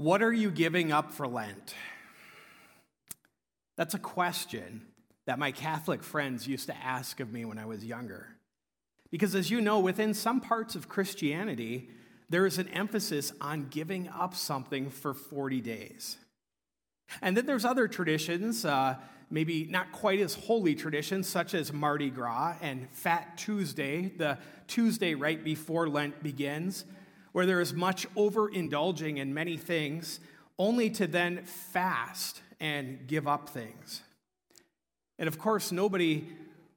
What are you giving up for Lent? That's a question that my Catholic friends used to ask of me when I was younger. Because as you know, within some parts of Christianity, there is an emphasis on giving up something for 40 days. And then there's other traditions, uh, maybe not quite as holy traditions, such as Mardi Gras and Fat Tuesday, the Tuesday right before Lent begins, where there is much overindulging in many things, only to then fast and give up things. And of course, nobody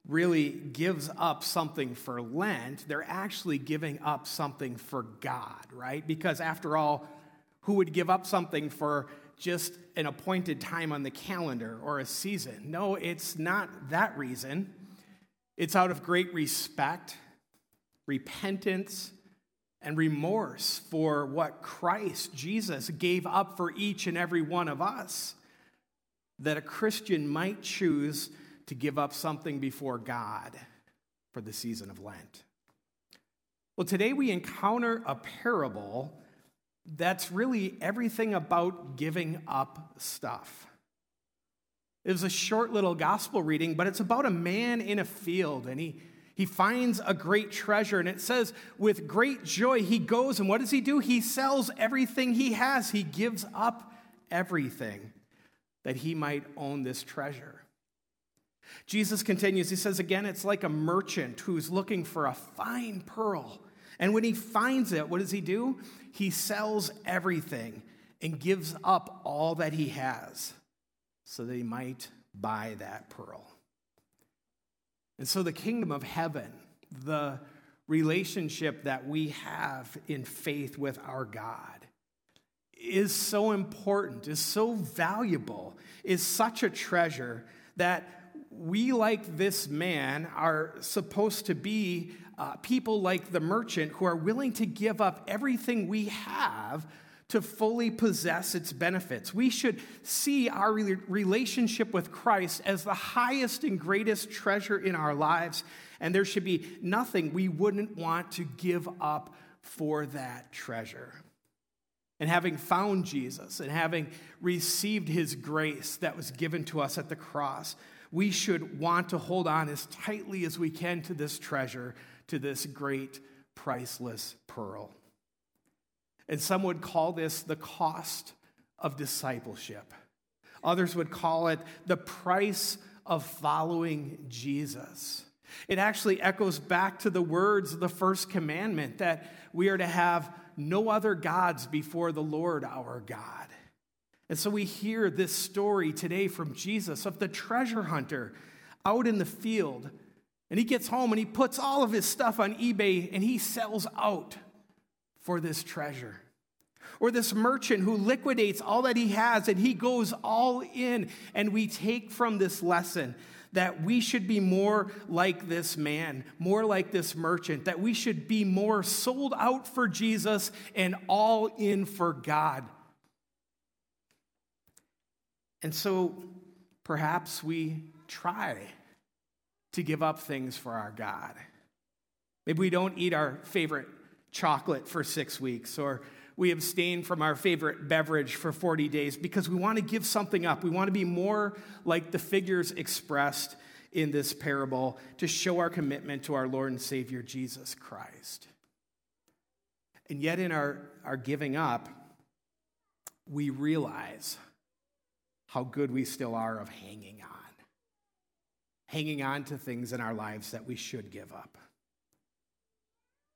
really gives up something for Lent. They're actually giving up something for God, right? Because after all, who would give up something for just an appointed time on the calendar or a season? No, it's not that reason. It's out of great respect, repentance, and remorse for what Christ, Jesus, gave up for each and every one of us, that a Christian might choose to give up something before God for the season of Lent. Well, today we encounter a parable that's really everything about giving up stuff. It was a short little gospel reading, but it's about a man in a field and he he finds a great treasure, and it says, with great joy, he goes, and what does he do? He sells everything he has. He gives up everything that he might own this treasure. Jesus continues, he says again, it's like a merchant who's looking for a fine pearl. And when he finds it, what does he do? He sells everything and gives up all that he has so that he might buy that pearl. And so, the kingdom of heaven, the relationship that we have in faith with our God, is so important, is so valuable, is such a treasure that we, like this man, are supposed to be uh, people like the merchant who are willing to give up everything we have to fully possess its benefits. We should see our relationship with Christ as the highest and greatest treasure in our lives, and there should be nothing we wouldn't want to give up for that treasure. And having found Jesus and having received his grace that was given to us at the cross, we should want to hold on as tightly as we can to this treasure, to this great, priceless pearl. And some would call this the cost of discipleship. Others would call it the price of following Jesus. It actually echoes back to the words of the first commandment that we are to have no other gods before the Lord our God. And so we hear this story today from Jesus of the treasure hunter out in the field. And he gets home and he puts all of his stuff on eBay and he sells out for this treasure. Or this merchant who liquidates all that he has and he goes all in. And we take from this lesson that we should be more like this man, more like this merchant, that we should be more sold out for Jesus and all in for God. And so perhaps we try to give up things for our God. Maybe we don't eat our favorite chocolate for six weeks, or we abstain from our favorite beverage for 40 days because we want to give something up. We want to be more like the figures expressed in this parable to show our commitment to our Lord and Savior Jesus Christ. And yet, in our, our giving up, we realize how good we still are of hanging on, hanging on to things in our lives that we should give up.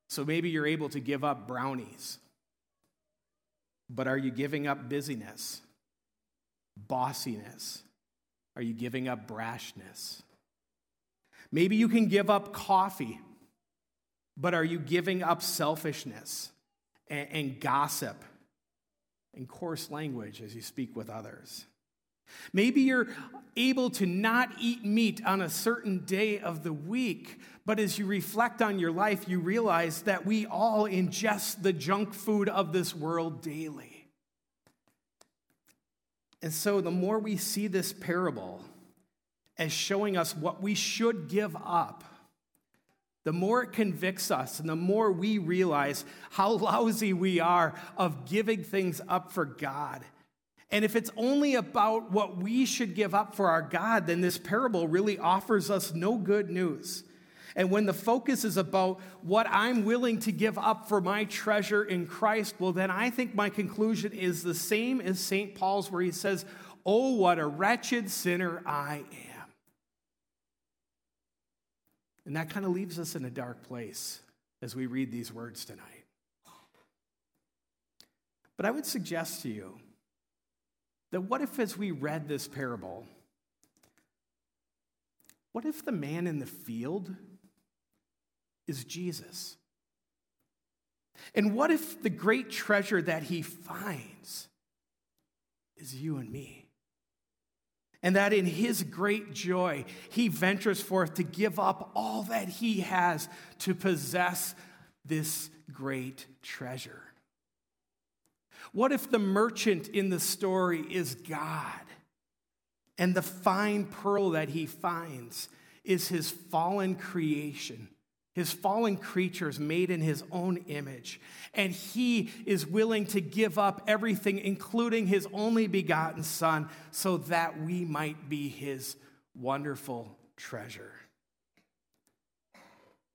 So maybe you're able to give up brownies, but are you giving up busyness, bossiness? Are you giving up brashness? Maybe you can give up coffee, but are you giving up selfishness and, and gossip and coarse language as you speak with others? Maybe you're able to not eat meat on a certain day of the week, but as you reflect on your life, you realize that we all ingest the junk food of this world daily. And so, the more we see this parable as showing us what we should give up, the more it convicts us and the more we realize how lousy we are of giving things up for God. And if it's only about what we should give up for our God, then this parable really offers us no good news. And when the focus is about what I'm willing to give up for my treasure in Christ, well, then I think my conclusion is the same as St. Paul's, where he says, Oh, what a wretched sinner I am. And that kind of leaves us in a dark place as we read these words tonight. But I would suggest to you that what if, as we read this parable, what if the man in the field is Jesus? And what if the great treasure that he finds is you and me? and that in his great joy, he ventures forth to give up all that he has to possess this great treasure. What if the merchant in the story is God and the fine pearl that he finds is his fallen creation? his fallen creatures made in his own image. And he is willing to give up everything, including his only begotten son, so that we might be his wonderful treasure.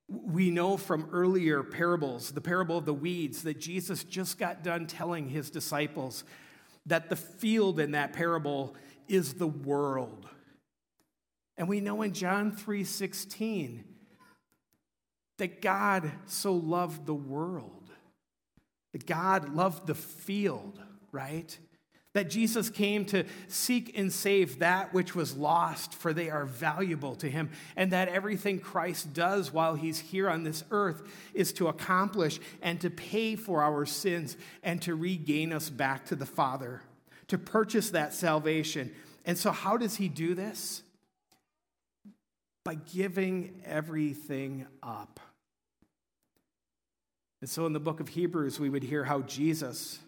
We know from earlier parables, the parable of the weeds, that Jesus just got done telling his disciples that the field in that parable is the world. And we know in John 3 16, that God so loved the world, that God loved the field, right? That Jesus came to seek and save that which was lost, for they are valuable to him. And that everything Christ does while he's here on this earth is to accomplish and to pay for our sins and to regain us back to the Father, to purchase that salvation. And so, how does he do this? By giving everything up. And so in the book of Hebrews, we would hear how Jesus,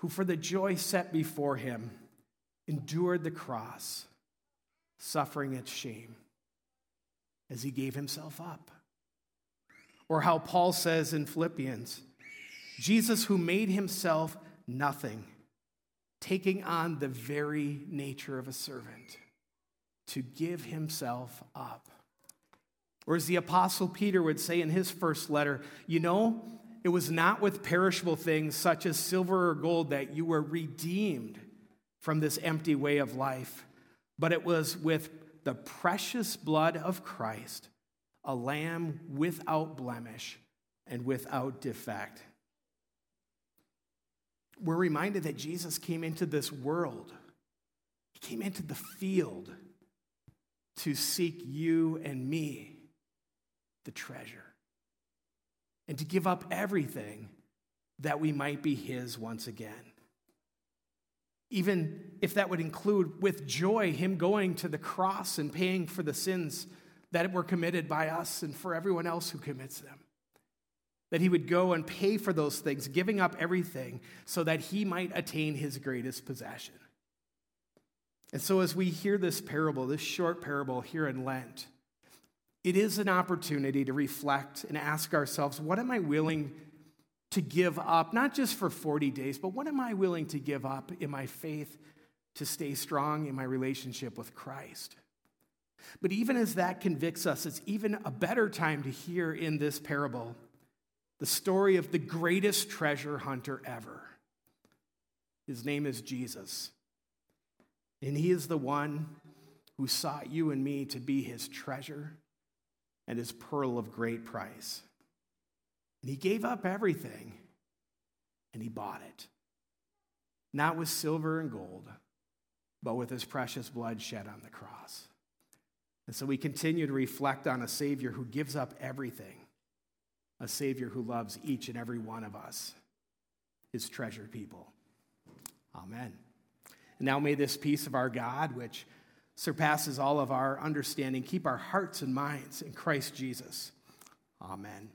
who for the joy set before him, endured the cross, suffering its shame, as he gave himself up. Or how Paul says in Philippians, Jesus, who made himself nothing, taking on the very nature of a servant, to give himself up. Or as the Apostle Peter would say in his first letter, you know, it was not with perishable things such as silver or gold that you were redeemed from this empty way of life, but it was with the precious blood of Christ, a lamb without blemish and without defect. We're reminded that Jesus came into this world, He came into the field to seek you and me, the treasure and to give up everything that we might be His once again. Even if that would include with joy Him going to the cross and paying for the sins that were committed by us and for everyone else who commits them. That He would go and pay for those things, giving up everything so that He might attain His greatest possession. And so, as we hear this parable, this short parable here in Lent, it is an opportunity to reflect and ask ourselves what am I willing to give up, not just for 40 days, but what am I willing to give up in my faith to stay strong in my relationship with Christ? But even as that convicts us, it's even a better time to hear in this parable the story of the greatest treasure hunter ever. His name is Jesus. And he is the one who sought you and me to be his treasure and his pearl of great price. And he gave up everything and he bought it. Not with silver and gold, but with his precious blood shed on the cross. And so we continue to reflect on a Savior who gives up everything, a Savior who loves each and every one of us, his treasured people. Amen. And now may this peace of our God, which surpasses all of our understanding. Keep our hearts and minds in Christ Jesus. Amen.